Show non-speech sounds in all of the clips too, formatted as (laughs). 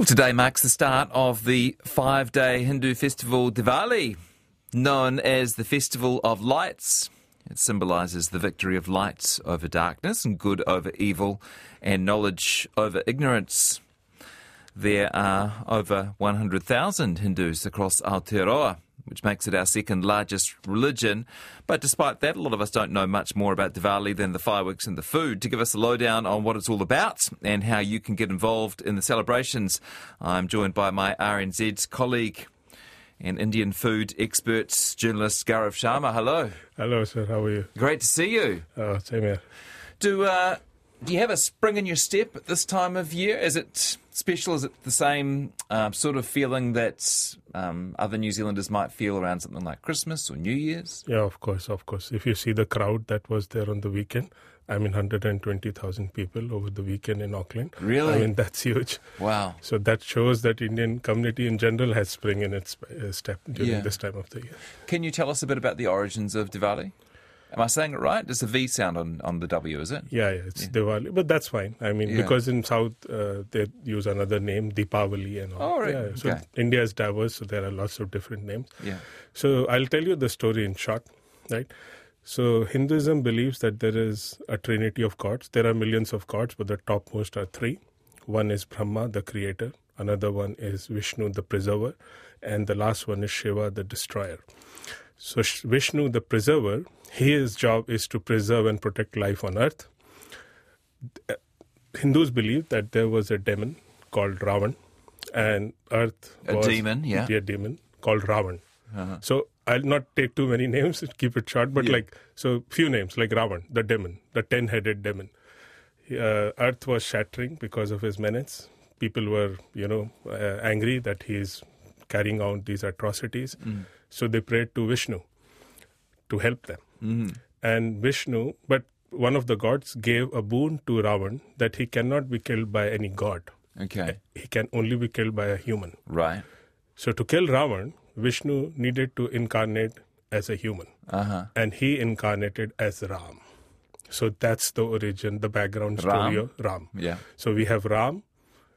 Well, today marks the start of the five day Hindu festival Diwali, known as the Festival of Lights. It symbolises the victory of light over darkness and good over evil and knowledge over ignorance. There are over 100,000 Hindus across Aotearoa which makes it our second largest religion. But despite that, a lot of us don't know much more about Diwali than the fireworks and the food. To give us a lowdown on what it's all about and how you can get involved in the celebrations, I'm joined by my RNZ colleague and Indian food expert, journalist Gaurav Sharma. Hello. Hello, sir. How are you? Great to see you. Oh, same here. Do uh, do you have a spring in your step at this time of year? Is it special? Is it the same uh, sort of feeling that um, other New Zealanders might feel around something like Christmas or New Year's? Yeah, of course, of course. If you see the crowd that was there on the weekend, I mean, 120,000 people over the weekend in Auckland. Really? I mean, that's huge. Wow. So that shows that Indian community in general has spring in its uh, step during Yeah. this time of the year. Can you tell us a bit about the origins of Diwali? Am I saying it right? There's a V sound on, on the W, is it? Yeah, yeah, it's Yeah. Diwali, but that's fine. I mean, Yeah. because in South uh, they use another name, Deepavali and all. Oh, right. Yeah, so Okay. India is diverse, so there are lots of different names. Yeah. So I'll tell you the story in short, right? So Hinduism believes that there is a trinity of gods. There are millions of gods, but the topmost are three. One is Brahma, the creator. Another one is Vishnu, the preserver, and the last one is Shiva, the destroyer. So Vishnu, the preserver, his job is to preserve and protect life on earth. Hindus believe that there was a demon called Ravan, and earth A was demon, yeah. a demon called Ravan. Uh-huh. So I'll not take too many (laughs) names, keep it short, but Yeah. like, so few names, like Ravan, the demon, the ten headed demon. Uh, Earth was shattering because of his menace. People were, you know, uh, angry that he is carrying out these atrocities. Mm. So they prayed to Vishnu to help them. Mhm. And Vishnu, but one of the gods gave a boon to Ravan that he cannot be killed by any god. Okay. He can only be killed by a human. Right. So to kill Ravan, Vishnu needed to incarnate as a human, Uh huh. and he incarnated as Ram. So that's the origin, the background story Ram? of Ram. Yeah. So we have Ram,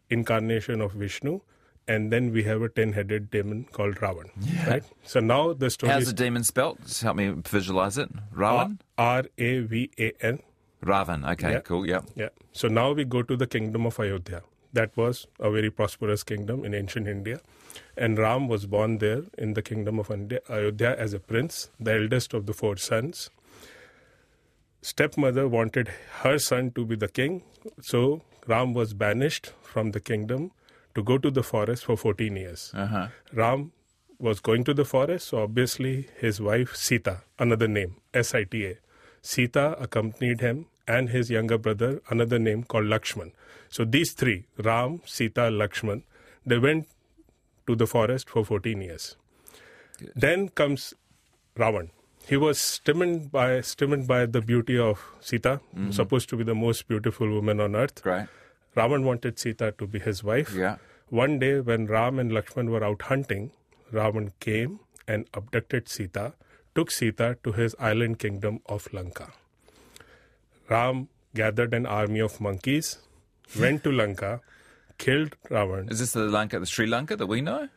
incarnation of Vishnu, and then we have a ten-headed demon called Ravan. Right. So now the story How's the demon spelt? Just help me visualize it. Ravan? R A V A N. Ravan. Okay, Yeah. cool. Yeah. Yeah. So now we go to the kingdom of Ayodhya. That was a very prosperous kingdom in ancient India. And Ram was born there in the kingdom of Ayodhya as a prince, the eldest of the four sons. Stepmother wanted her son to be the king, so Ram was banished from the kingdom to go to the forest for 14 years. Uh huh. Ram was going to the forest, so obviously his wife Sita, another name, S I T A. Sita accompanied him and his younger brother, another name called Lakshman. So these three, Ram, Sita, Lakshman, they went to the forest for 14 years. Then comes Ravan. He was stimulated by, stimulated by the beauty of Sita, supposed to be the most beautiful woman on earth. Great. Ravan wanted Sita to be his wife. Yeah. One day, when Ram and Lakshman were out hunting, Ravan came and abducted Sita, took Sita to his island kingdom of Lanka. Ram gathered an army of monkeys, went to Lanka, killed Ravan. Is this the Lanka, the Sri Lanka that we know?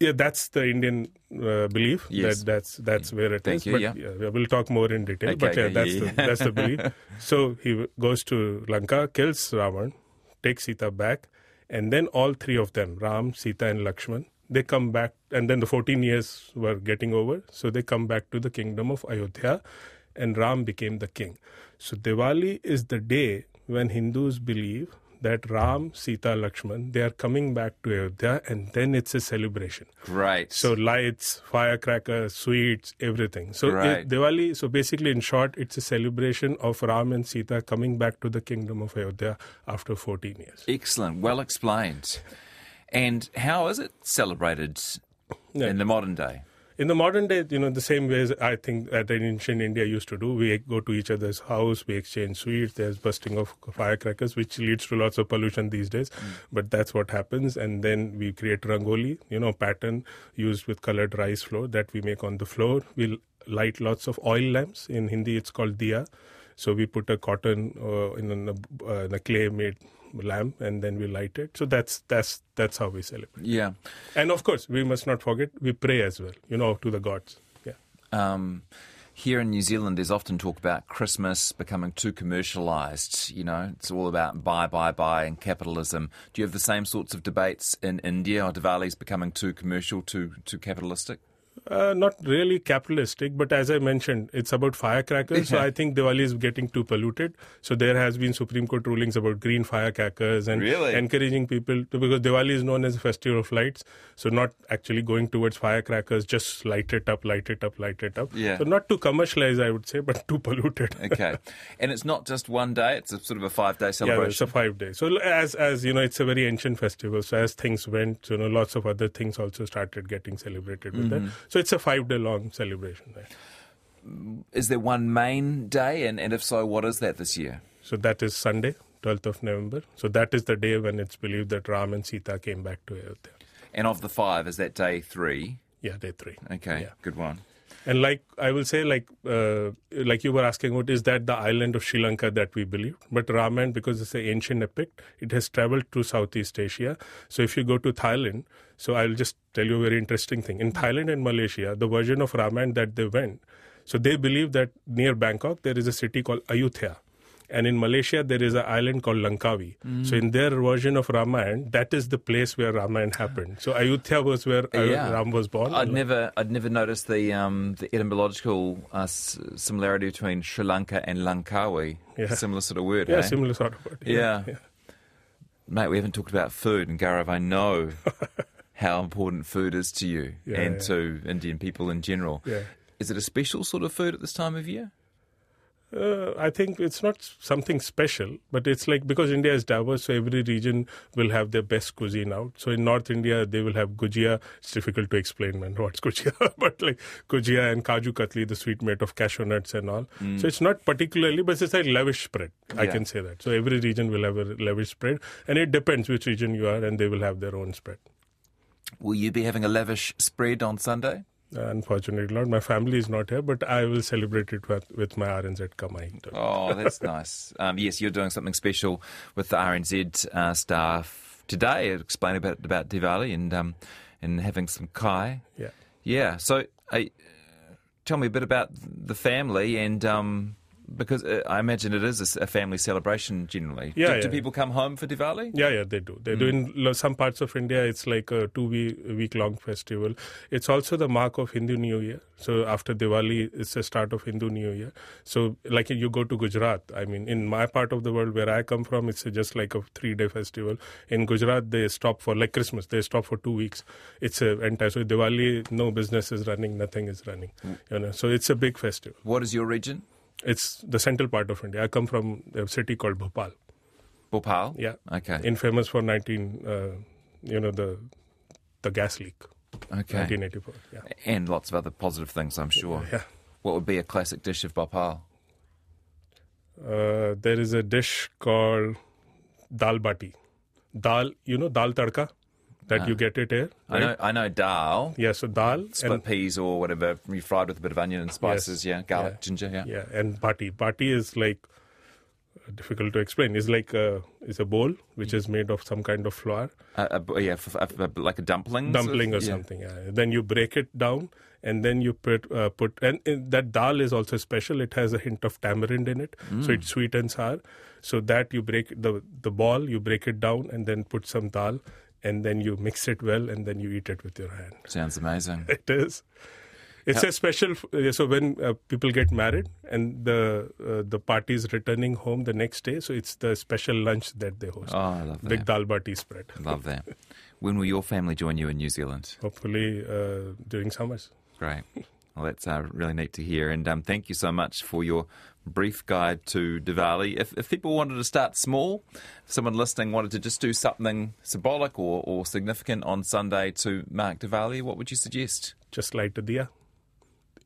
Yeah, that's the Indian uh, belief. Yes. That that's that's where it is. Thank you, But yeah. we'll talk more in detail. Okay, but yeah, okay, that's yeah, the yeah. that's the belief. (laughs) So he goes to Lanka, kills Ravan, takes Sita back, and then all three of them, Ram, Sita, and Lakshman, they come back. And then the 14 years were getting over, so they come back to the kingdom of Ayodhya, and Ram became the king. So Diwali is the day when Hindus believe that Ram, Sita, Lakshman, they are coming back to Ayodhya, and then it's a celebration. Right. So lights, firecrackers, sweets, everything. So eh, Right. it, Diwali. So basically, in short, it's a celebration of Ram and Sita coming back to the kingdom of Ayodhya after 14 years. Excellent. Well explained. And how is it celebrated Yeah. in the modern day? In the modern day, you know, the same ways I think that ancient India used to do. We go to each other's house, we exchange sweets. There's busting of firecrackers, which leads to lots of pollution these days. But that's what happens, and then we create rangoli, you know, pattern used with colored rice flour that we make on the floor. We light lots of oil lamps. In Hindi, it's called diya. So we put a cotton uh, in, a, uh, in a clay made lamp and then we light it. So that's that's that's how we celebrate. Yeah. And of course, we must not forget we pray as well. You know, to the gods. Yeah. Um, here in New Zealand, there's often talk about Christmas becoming too commercialised. You know, it's all about buy, buy, buy and capitalism. Do you have the same sorts of debates in India? Are Diwali's becoming too commercial, too too capitalistic? Uh, not really capitalistic, but as I mentioned, it's about firecrackers. So I think Diwali is getting too polluted. So there has been Supreme Court rulings about green firecrackers and Really? encouraging people to because Diwali is known as a festival of lights. So not actually going towards firecrackers, just light it up, light it up, light it up. Yeah. So not too commercialized, I would say, but too polluted. (laughs) Okay. and it's not just one day, it's a sort of a five day celebration. Yeah, it's a five day. So as as you know, it's a very ancient festival. So as things went, you know, lots of other things also started getting celebrated with Mm-hmm. that. So it's a five day long celebration. Right? Is there one main day? And, and if so, what is that this year? So that is Sunday, 12th of November. So that is the day when it's believed that Ram and Sita came back to Ayodhya. And of the five, is that day three? Yeah, day three. Okay, Yeah. good one. And like I will say, like uh, like you were asking, what is that the island of Sri Lanka that we believe? But Ramayana, because it's an ancient epic, it has traveled to Southeast Asia. So if you go to Thailand, so I'll just tell you a very interesting thing. In Thailand and Malaysia, the version of Ramayana that they went, so they believe that near Bangkok there is a city called Ayutthaya. And in Malaysia, there is an island called Langkawi. So in their version of Ramayana, that is the place where Ramayana happened. So Ayutthaya was where Yeah. Ram was born. I'd never, I'd never noticed the um, the etymological uh, similarity between Sri Lanka and Langkawi. Yeah. Similar sort of word. yeah, eh? similar sort of word. Yeah. Mate, we haven't talked about food, and Gaurav, I know (laughs) how important food is to you Yeah, and yeah. to Indian people in general. Yeah. Is it a special sort of food at this time of year? Uh, I think it's not something special, but it's like because India is diverse, so every region will have their best cuisine out. So in North India, they will have gujia. It's difficult to explain, man, (laughs) what's gujia, (laughs) but like gujia and kaju katli, the sweet made of cashew nuts and all. So it's not particularly, but it's like lavish spread. I can say that. So every region will have a lavish spread, and it depends which region you are, and they will have their own spread. Will you be having a lavish spread on Sunday? Uh, unfortunately, not my family is not here, but I will celebrate it with, with my RNZ kaimahi. Oh, that's nice. Um, yes, you're doing something special with the RNZ uh, staff today. Explain about about Diwali and um, and having some kai. Yeah. Yeah. So, uh, tell me a bit about the family and. Um, because uh, I imagine it is a family celebration generally. Yeah, do, do people come home for Diwali? Yeah, yeah, they do. They do. In some parts of India, it's like a two week, week long festival. It's also the mark of Hindu New Year. So after Diwali, it's the start of Hindu New Year. So like you go to Gujarat. I mean, in my part of the world where I come from, it's just like a three day festival. In Gujarat, they stop for like Christmas. They stop for two weeks. It's a entire. So Diwali, no business is running, nothing is running. You know, so it's a big festival. What is your region? It's the central part of India. I come from a city called Bhopal. Bhopal? Yeah. Okay. infamous for 19 uh, you know the the gas leak okay. 1984 yeah And lots of other positive things, I'm sure. yeah What would be a classic dish of Bhopal? uh, there is a dish called dal bati dal you know dal tadka that you get it here I know, I know dal. yeah so dal split and peas or whatever you fried with a bit of onion and spices. Yeah, garlic, Yeah. ginger. Yeah. yeah and bati bati is like uh, difficult to explain it's like a, it's a bowl which is made of some kind of flour Uh, uh, yeah, f- f- like a dumpling. sort of? dumpling or Yeah. something. Yeah. Then you break it down, and then you put uh, put and uh, that dal is also special. It has a hint of tamarind in it, so it sweetens and sour. So that you break the the ball, you break it down, and then put some dal, and then you mix it well, and then you eat it with your hand. Sounds amazing. (laughs) It is. It's a special. So when uh, people get married and the uh, the party is returning home the next day, so it's the special lunch that they host. Oh, I love Big that. dal bati spread. Love that. When will your family join you in New Zealand? Hopefully uh, during summers. Great. (laughs) Well, that's uh, really neat to hear. And um, thank you so much for your brief guide to Diwali. If, if people wanted to start small, if someone listening wanted to just do something symbolic or, or significant on Sunday to mark Diwali, what would you suggest? just light a diya.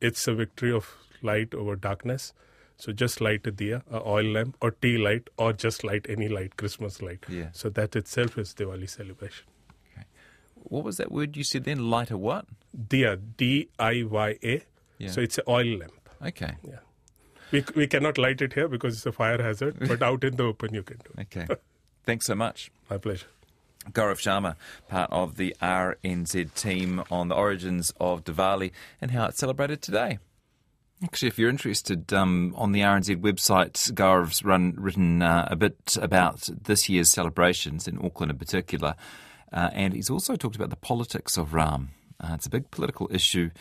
It's a victory of light over darkness. So just light a diya, a oil lamp, or tea light, or just light any light, Christmas light. Yeah. So that itself is Diwali celebration. What was that word you said then? Light a what? Diya, D I Y A. Yeah. So it's an oil lamp. Okay. Yeah. We, we cannot light it here because it's a fire hazard, but out in the open you can do. Okay. Thanks so much. My pleasure. Gaurav Sharma, part of the RNZ team on the origins of Diwali and how it's celebrated today. Actually, if you're interested, um, on the RNZ website, Gaurav's run, written uh, a bit about this year's celebrations in Auckland in particular, uh, and he's also talked about the politics of Ram. Uh, it's a big political issue.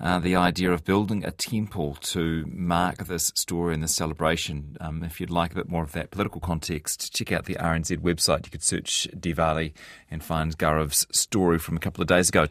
Uh, the idea of building a temple to mark this story and this celebration. Um, if you'd like a bit more of that political context, check out the RNZ website. You could search Diwali and find Gaurav's story from a couple of days ago.